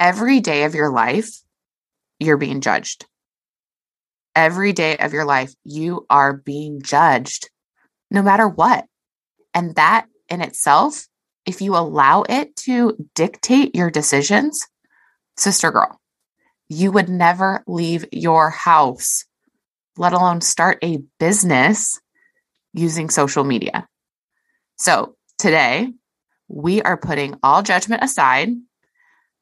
every day of your life, you're being judged. Every day of your life, you are being judged no matter what. And that in itself, if you allow it to dictate your decisions, sister girl, you would never leave your house, let alone start a business using social media. So today, we are putting all judgment aside.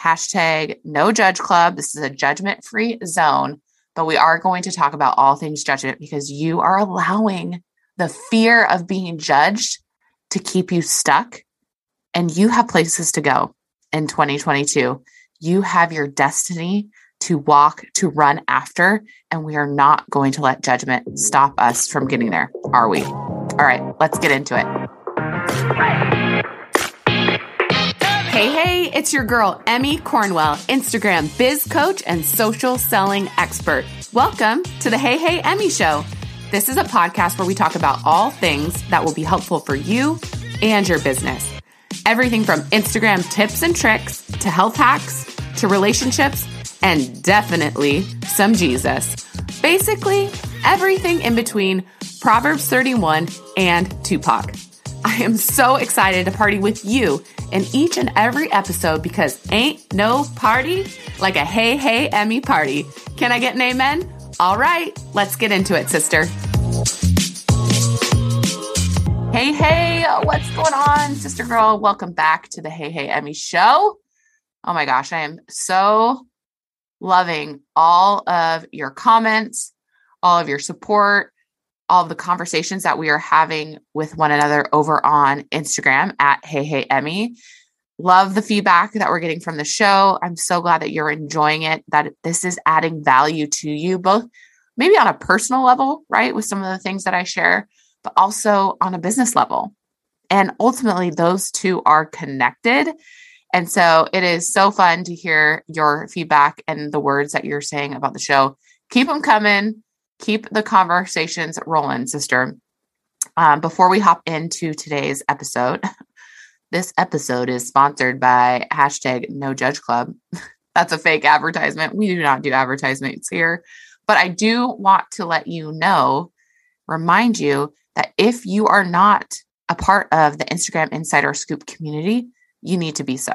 Hashtag no judge club. This is a judgment free zone, but we are going to talk about all things judgment because you are allowing the fear of being judged to keep you stuck. And you have places to go in 2022. You have your destiny to walk, to run after, and we are not going to let judgment stop us from getting there, are we? All right, let's get into it. Hey, hey, it's your girl, Emmy Cornwell, Instagram biz coach and social selling expert. Welcome to the Hey, Hey, Emmy Show. This is a podcast where we talk about all things that will be helpful for you and your business. Everything from Instagram tips and tricks to health hacks to relationships and definitely some Jesus. Basically, everything in between Proverbs 31 and Tupac. I am so excited to party with you in each and every episode because ain't no party like a Hey Hey Emmy party. Can I get an amen? All right, let's get into it, sister. Hey, hey, what's going on, sister girl? Welcome back to the Hey Hey Emmy show. Oh my gosh, I am so loving all of your comments, all of your support, all the conversations that we are having with one another over on Instagram at Hey Hey Emmy. Love the feedback that we're getting from the show. I'm so glad that you're enjoying it, that this is adding value to you, both maybe on a personal level, right? With some of the things that I share, but also on a business level. And ultimately, those two are connected. And so it is so fun to hear your feedback and the words that you're saying about the show. Keep them coming. Keep the conversations rolling, sister. Um, before we hop into today's episode, this episode is sponsored by hashtag no judge club. That's a fake advertisement. We do not do advertisements here. But I do want to let you know, remind you that if you are not a part of the Instagram Insider Scoop community, you need to be so.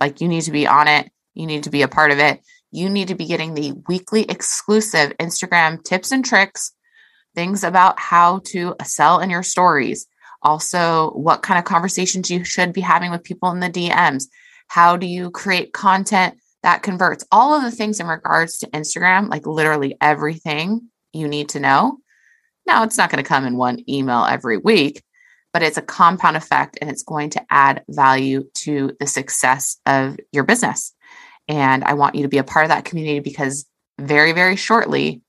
Like you need to be on it, you need to be a part of it. You need to be getting the weekly exclusive Instagram tips and tricks, things about how to uh, sell in your stories, also what kind of conversations you should be having with people in the DMs. How do you create content that converts? All of the things in regards to Instagram, like literally everything you need to know. Now, it's not going to come in one email every week, but it's a compound effect and it's going to add value to the success of your business. And I want you to be a part of that community because very, very shortly,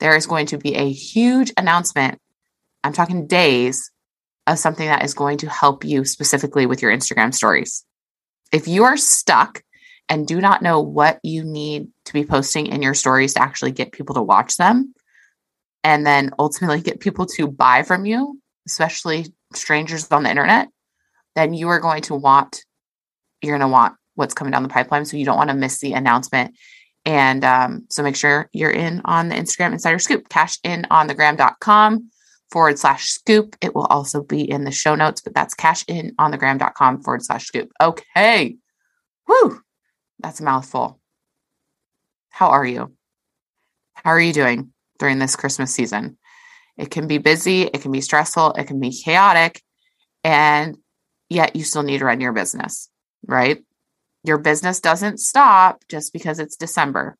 there is going to be a huge announcement. I'm talking days of something that is going to help you specifically with your Instagram stories. If you are stuck and do not know what you need to be posting in your stories to actually get people to watch them, and then ultimately get people to buy from you, especially strangers on the internet, then you are going to want, you're going to want what's coming down the pipeline. So you don't want to miss the announcement. And um, so make sure you're in on the Instagram Insider Scoop, cash in on the gram.com forward slash scoop. It will also be in the show notes, but that's cash in on the gram.com forward slash scoop. Okay. Whoo. That's a mouthful. How are you? How are you doing during this Christmas season? It can be busy, it can be stressful, it can be chaotic, and yet you still need to run your business, right? Your business doesn't stop just because it's December.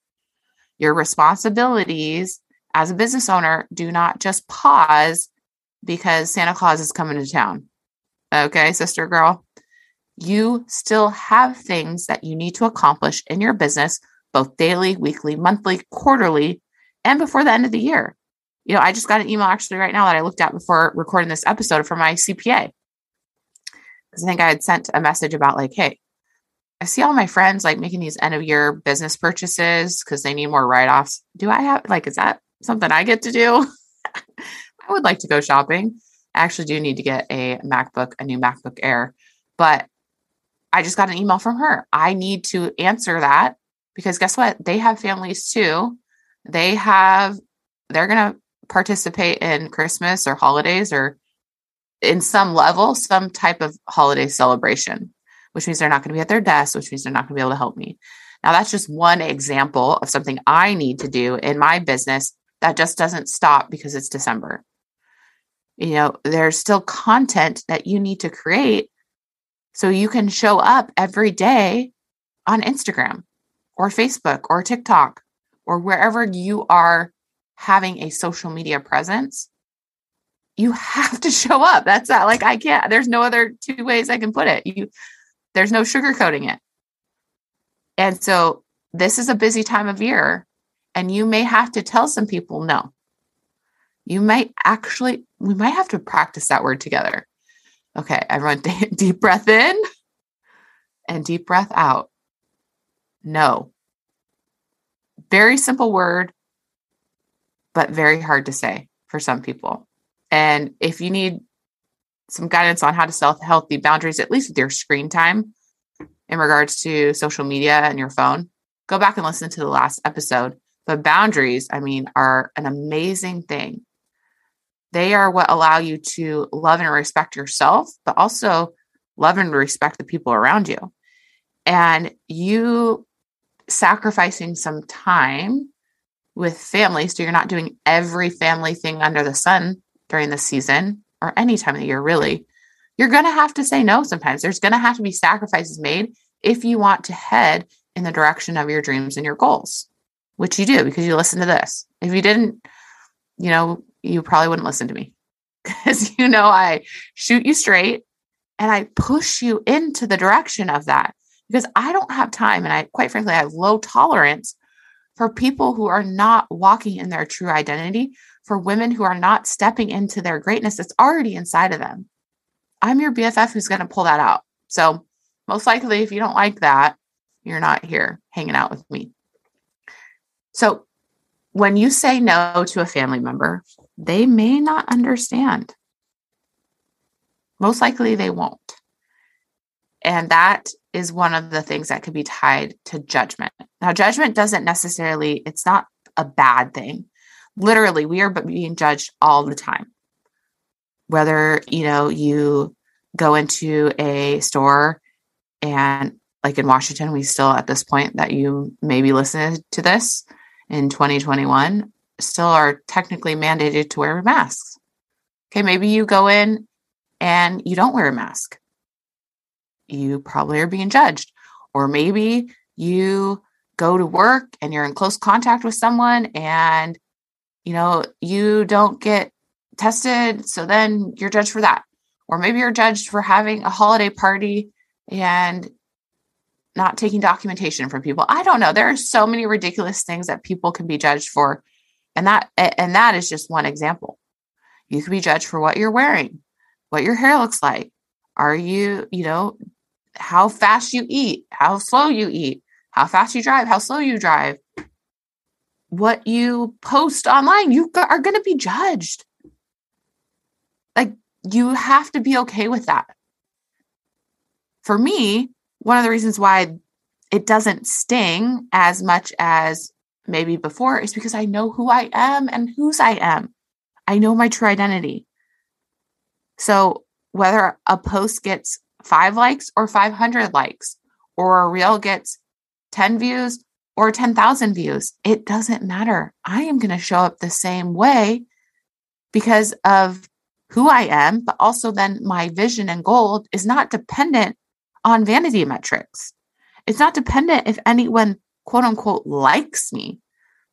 Your responsibilities as a business owner do not just pause because Santa Claus is coming to town. Okay, sister girl. You still have things that you need to accomplish in your business, both daily, weekly, monthly, quarterly, and before the end of the year you know, I just got an email actually right now that I looked at before recording this episode from my CPA. Because I think I had sent a message about, like, hey, I see all my friends like making these end of year business purchases because they need more write offs. Do I have, like, is that something I get to do? I would like to go shopping. I actually do need to get a MacBook, a new MacBook Air. But I just got an email from her. I need to answer that because guess what? They have families too. They have, they're going to participate in Christmas or holidays or in some level, some type of holiday celebration, which means they're not going to be at their desk, which means they're not going to be able to help me. Now, that's just one example of something I need to do in my business that just doesn't stop because it's December. You know, there's still content that you need to create so you can show up every day on Instagram or Facebook or TikTok or wherever you are having a social media presence. You have to show up. That's that. Like I can't, there's no other two ways I can put it. You there's no sugarcoating it. And so this is a busy time of year and you may have to tell some people no. You might actually, we might have to practice that word together. Okay, everyone, deep breath in and deep breath out. No. Very simple word, but very hard to say for some people. And if you need some guidance on how to set healthy boundaries, at least with your screen time in regards to social media and your phone, go back and listen to the last episode. But boundaries, I mean, are an amazing thing. They are what allow you to love and respect yourself, but also love and respect the people around you. And you sacrificing some time with family, so you're not doing every family thing under the sun during the season or any time of the year, really. You're going to have to say no sometimes. There's going to have to be sacrifices made if you want to head in the direction of your dreams and your goals, which you do because you listen to this. If you didn't, you know, you probably wouldn't listen to me because you know I shoot you straight and I push you into the direction of that because I don't have time and I quite frankly I have low tolerance for people who are not walking in their true identity, for women who are not stepping into their greatness that's already inside of them. I'm your BFF who's going to pull that out. So, most likely if you don't like that, you're not here hanging out with me. So, when you say no to a family member, they may not understand. Most likely they won't. And that is one of the things that could be tied to judgment. Now, judgment doesn't necessarily, it's not a bad thing. Literally, we are being judged all the time. Whether, you know, you go into a store and like in Washington, we still at this point that you maybe listen to this in 2021 still are technically mandated to wear masks. Okay, maybe you go in and you don't wear a mask. You probably are being judged. Or maybe you go to work and you're in close contact with someone and you know, you don't get tested, so then you're judged for that. Or maybe you're judged for having a holiday party and not taking documentation from people. I don't know. There are so many ridiculous things that people can be judged for and that and that is just one example. You can be judged for what you're wearing, what your hair looks like. Are you, you know, how fast you eat, how slow you eat, how fast you drive, how slow you drive, what you post online, you are going to be judged. Like you have to be okay with that. For me, one of the reasons why it doesn't sting as much as maybe before is because I know who I am and whose I am. I know my true identity. So whether a post gets five likes or 500 likes, or a reel gets 10 views or 10,000 views, it doesn't matter. I am going to show up the same way because of who I am, but also then my vision and goal is not dependent on vanity metrics. It's not dependent if anyone quote unquote likes me.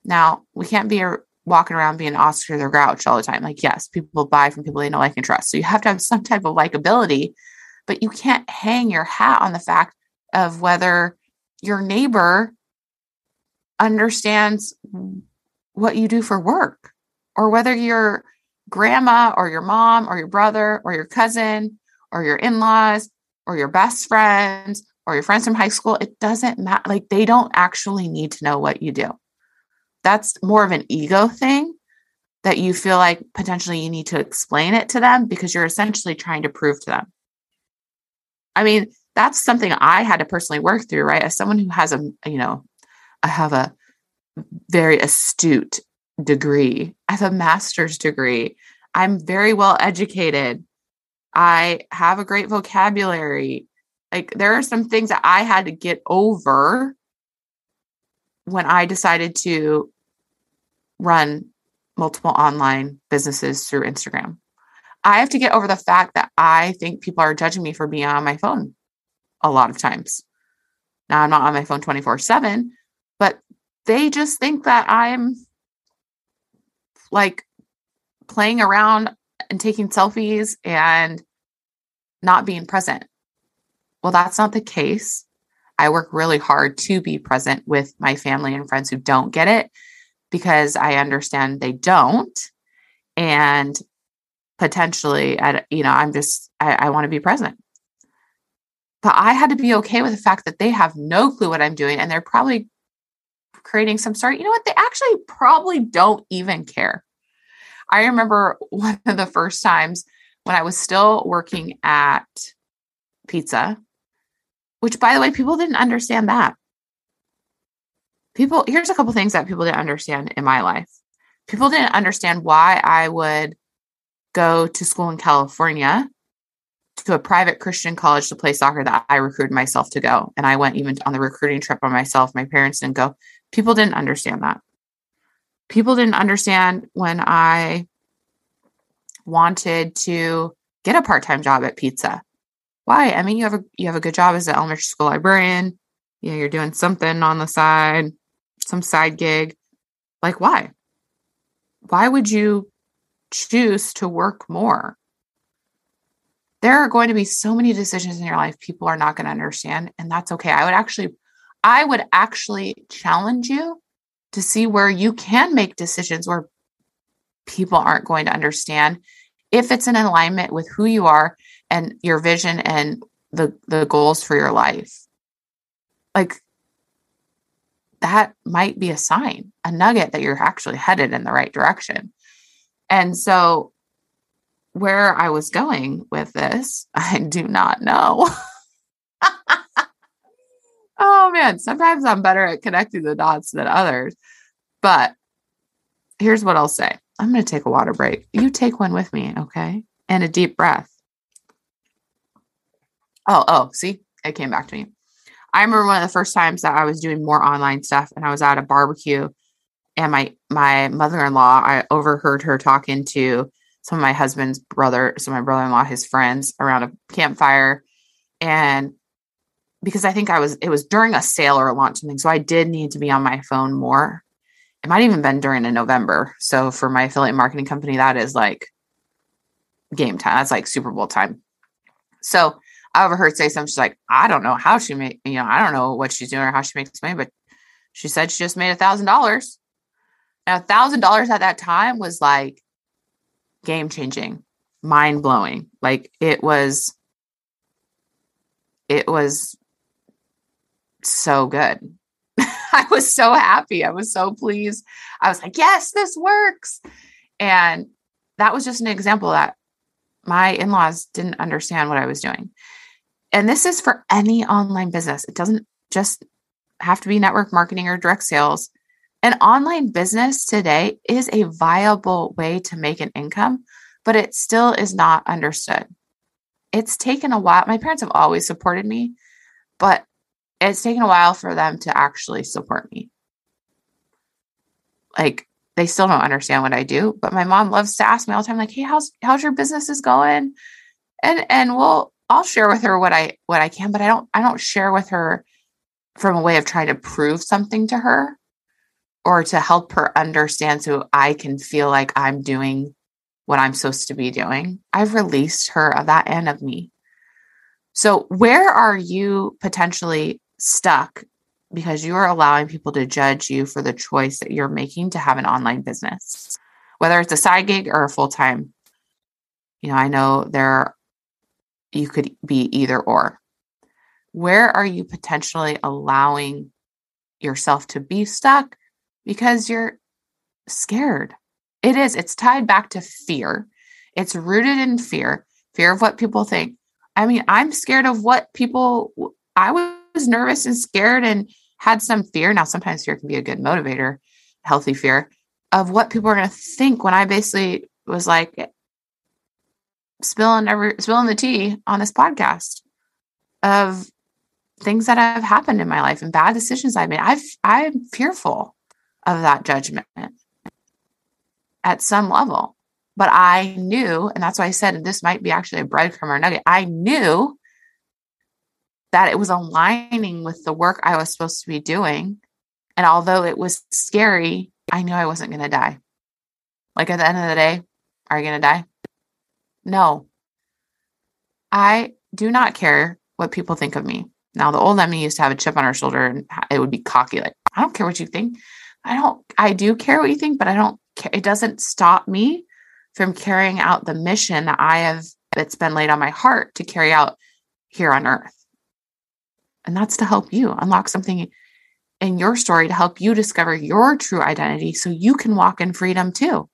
Now, we can't be walking around being Oscar the Grouch all the time. Like, yes, people buy from people they know, like, and trust. So you have to have some type of likability, but you can't hang your hat on the fact of whether your neighbor understands what you do for work or whether your grandma or your mom or your brother or your cousin or your in-laws or your best friends or your friends from high school it doesn't matter like they don't actually need to know what you do that's more of an ego thing that you feel like potentially you need to explain it to them because you're essentially trying to prove to them. I mean, that's something I had to personally work through, right? As someone who has a, you know, I have a very astute degree. I have a master's degree. I'm very well educated. I have a great vocabulary. Like there are some things that I had to get over when I decided to run multiple online businesses through Instagram. I have to get over the fact that I think people are judging me for being on my phone a lot of times. Now I'm not on my phone 24 7, but they just think that I'm like playing around and taking selfies and not being present. Well, that's not the case. I work really hard to be present with my family and friends who don't get it because I understand they don't. And potentially, at, you know, I'm just, I, I want to be present. But I had to be okay with the fact that they have no clue what I'm doing and they're probably creating some story. You know what? They actually probably don't even care. I remember one of the first times when I was still working at pizza, which by the way, people didn't understand that. People, here's a couple things that people didn't understand in my life. People didn't understand why I would go to school in California to a private Christian college to play soccer that I recruited myself to go. And I went even on the recruiting trip by myself. My parents didn't go. People didn't understand that. People didn't understand when I wanted to get a part-time job at pizza. Why? I mean, you have a you have a good job as an elementary school librarian. You know, you're doing something on the side, some side gig. Like why? Why would you choose to work more? There are going to be so many decisions in your life people are not going to understand and that's okay. I would actually I would actually challenge you to see where you can make decisions where people aren't going to understand if it's in alignment with who you are and your vision and the the goals for your life. Like that might be a sign, a nugget that you're actually headed in the right direction. And so where I was going with this, I do not know. oh man, sometimes I'm better at connecting the dots than others. But here's what I'll say I'm going to take a water break. You take one with me, okay? And a deep breath. Oh, oh, see, it came back to me. I remember one of the first times that I was doing more online stuff and I was at a barbecue and my my mother-in-law, I overheard her talking to some of my husband's brother, so my brother-in-law, his friends around a campfire. And because I think I was, it was during a sale or a launch something. So I did need to be on my phone more. It might even been during a November. So for my affiliate marketing company, that is like game time. That's like Super Bowl time. So I overheard say something. She's like, I don't know how she made, you know, I don't know what she's doing or how she makes money, but she said she just made a thousand dollars. Now, a thousand dollars at that time was like game changing, mind blowing. Like it was, it was so good. I was so happy. I was so pleased. I was like, yes, this works. And that was just an example that my in laws didn't understand what I was doing. And this is for any online business. It doesn't just have to be network marketing or direct sales. An online business today is a viable way to make an income, but it still is not understood. It's taken a while. My parents have always supported me, but it's taken a while for them to actually support me. Like they still don't understand what I do, but my mom loves to ask me all the time, like, "Hey, how's how's your business is going?" And and we'll I'll share with her what I what I can, but I don't I don't share with her from a way of trying to prove something to her or to help her understand so I can feel like I'm doing what I'm supposed to be doing. I've released her of that end of me. So, where are you potentially stuck because you are allowing people to judge you for the choice that you're making to have an online business, whether it's a side gig or a full time. You know, I know there you could be either or. Where are you potentially allowing yourself to be stuck because you're scared? It is, it's tied back to fear. It's rooted in fear fear of what people think. I mean, I'm scared of what people, I was nervous and scared and had some fear. Now, sometimes fear can be a good motivator, healthy fear of what people are going to think when I basically was like spilling every, spilling the tea on this podcast of things that have happened in my life and bad decisions I made. I've, I'm fearful of that judgment at some level. But I knew, and that's why I said, and this might be actually a breadcrumb or a nugget. I knew that it was aligning with the work I was supposed to be doing. And although it was scary, I knew I wasn't going to die. Like at the end of the day, are you going to die? No. I do not care what people think of me. Now, the old Emmy used to have a chip on her shoulder and it would be cocky, like, I don't care what you think. I don't, I do care what you think, but I don't care. It doesn't stop me from carrying out the mission that I have that's been laid on my heart to carry out here on earth. And that's to help you unlock something in your story to help you discover your true identity so you can walk in freedom too.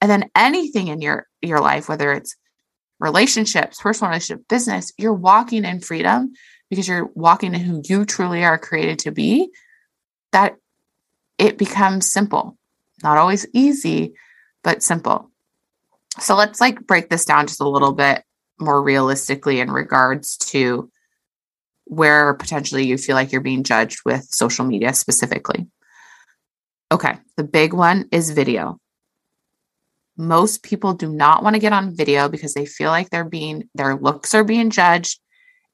And then anything in your your life whether it's relationships, personal relationship, business, you're walking in freedom because you're walking in who you truly are created to be. That it becomes simple. Not always easy, but simple. So let's like break this down just a little bit more realistically in regards to where potentially you feel like you're being judged with social media specifically. Okay, the big one is video. Most people do not want to get on video because they feel like they're being, their looks are being judged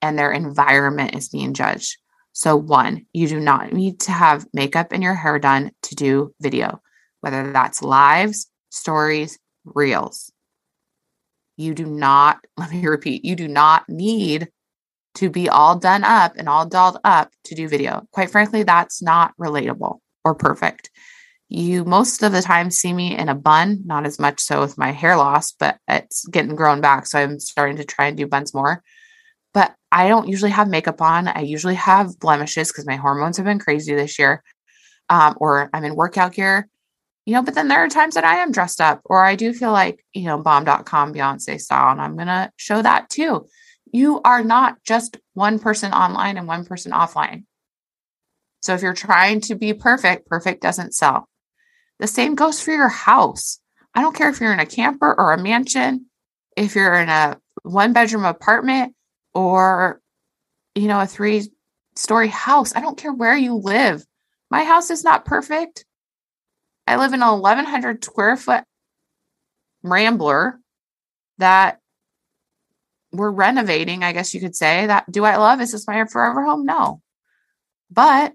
and their environment is being judged. So, one, you do not need to have makeup and your hair done to do video, whether that's lives, stories, reels. You do not, let me repeat, you do not need to be all done up and all dolled up to do video. Quite frankly, that's not relatable or perfect. You most of the time see me in a bun, not as much so with my hair loss, but it's getting grown back. So I'm starting to try and do buns more. But I don't usually have makeup on. I usually have blemishes because my hormones have been crazy this year. Um, or I'm in workout gear you know, but then there are times that I am dressed up or I do feel like, you know, bomb.com Beyonce style, and I'm going to show that too. You are not just one person online and one person offline. So if you're trying to be perfect, perfect doesn't sell. The same goes for your house. I don't care if you're in a camper or a mansion, if you're in a one bedroom apartment or, you know, a three story house. I don't care where you live. My house is not perfect. I live in an 1100 square foot rambler that we're renovating, I guess you could say. That do I love? Is this my forever home? No. But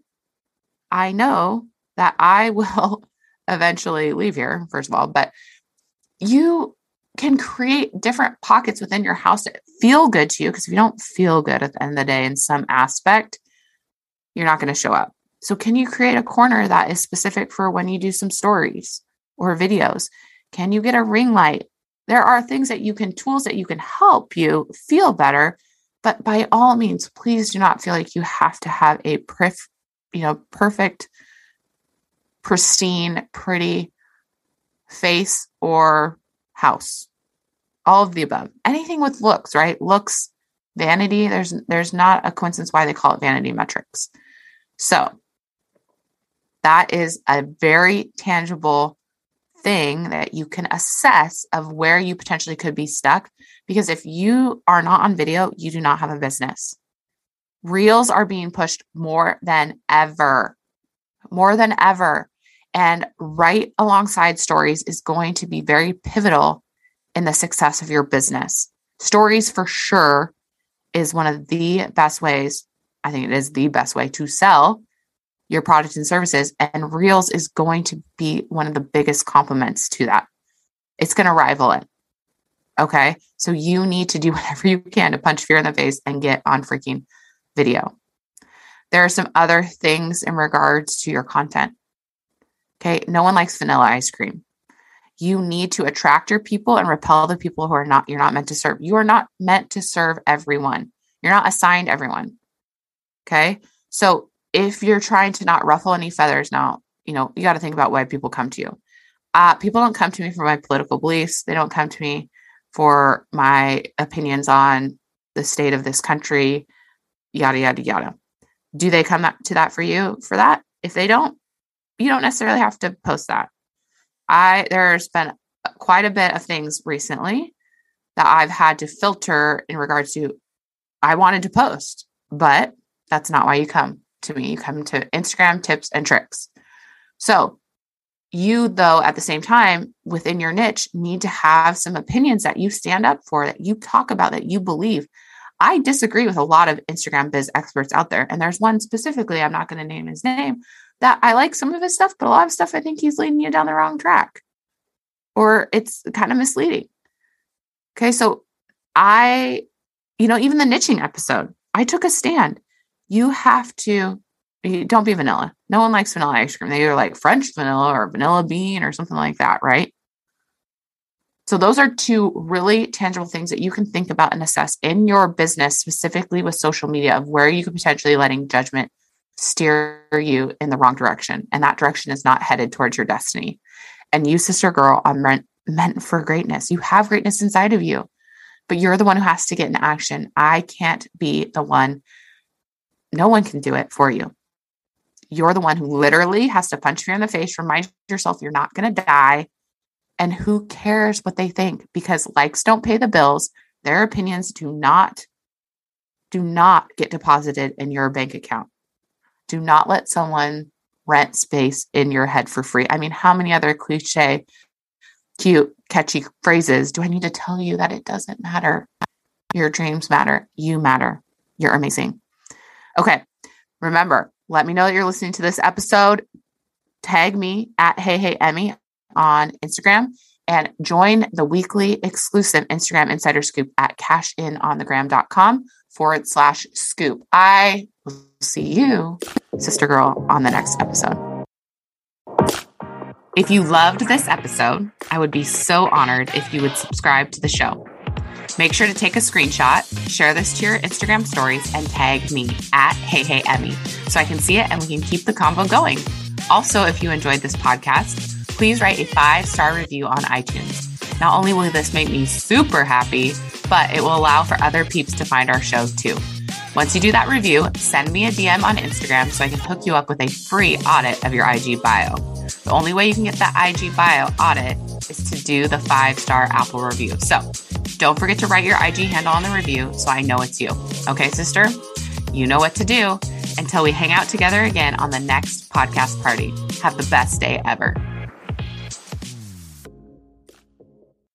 I know that I will eventually leave here, first of all. But you can create different pockets within your house that feel good to you. Because if you don't feel good at the end of the day in some aspect, you're not going to show up. So, can you create a corner that is specific for when you do some stories or videos? Can you get a ring light? There are things that you can, tools that you can help you feel better. But by all means, please do not feel like you have to have a perf- you know, perfect, pristine, pretty face or house. All of the above. Anything with looks, right? Looks, vanity. There's there's not a coincidence why they call it vanity metrics. So that is a very tangible thing that you can assess of where you potentially could be stuck. Because if you are not on video, you do not have a business. Reels are being pushed more than ever, more than ever. And right alongside stories is going to be very pivotal in the success of your business. Stories for sure is one of the best ways. I think it is the best way to sell your products and services. And Reels is going to be one of the biggest complements to that. It's going to rival it. Okay. So you need to do whatever you can to punch fear in the face and get on freaking video. There are some other things in regards to your content. Okay. No one likes vanilla ice cream. You need to attract your people and repel the people who are not, you're not meant to serve. You are not meant to serve everyone. You're not assigned everyone. Okay. So if you're trying to not ruffle any feathers now, you know, you got to think about why people come to you. Uh, people don't come to me for my political beliefs. They don't come to me for my opinions on the state of this country, yada, yada, yada. Do they come to that for you for that? If they don't, you don't necessarily have to post that. I, there's been quite a bit of things recently that I've had to filter in regards to I wanted to post, but that's not why you come to me. You come to Instagram tips and tricks. So, you, though, at the same time, within your niche, need to have some opinions that you stand up for, that you talk about, that you believe. I disagree with a lot of Instagram biz experts out there. And there's one specifically, I'm not going to name his name, that I like some of his stuff, but a lot of stuff I think he's leading you down the wrong track or it's kind of misleading. Okay. So I, you know, even the niching episode, I took a stand. You have to, don't be vanilla. No one likes vanilla ice cream. They either like French vanilla or vanilla bean or something like that, right? So, those are two really tangible things that you can think about and assess in your business, specifically with social media, of where you could potentially letting judgment steer you in the wrong direction. And that direction is not headed towards your destiny. And you, sister girl, are meant, meant for greatness. You have greatness inside of you, but you're the one who has to get in action. I can't be the one, no one can do it for you. You're the one who literally has to punch you in the face, remind yourself you're not going to die. And who cares what they think? Because likes don't pay the bills. Their opinions do not, do not get deposited in your bank account. Do not let someone rent space in your head for free. I mean, how many other cliche, cute, catchy phrases do I need to tell you that it doesn't matter? Your dreams matter. You matter. You're amazing. Okay. Remember, let me know that you're listening to this episode. Tag me at Hey Hey Emmy on Instagram and join the weekly exclusive Instagram insider scoop at cashinonthegram.com forward slash scoop. I will see you, sister girl, on the next episode. If you loved this episode, I would be so honored if you would subscribe to the show. Make sure to take a screenshot, share this to your Instagram stories, and tag me at Hey Hey Emmy so I can see it and we can keep the convo going. Also, if you enjoyed this podcast, please write a five star review on iTunes. Not only will this make me super happy, but it will allow for other peeps to find our show too. Once you do that review, send me a DM on Instagram so I can hook you up with a free audit of your IG bio. The only way you can get that IG bio audit is to do the five star Apple review. So don't forget to write your IG handle on the review so I know it's you. Okay, sister? You know what to do. Until we hang out together again on the next podcast party, have the best day ever.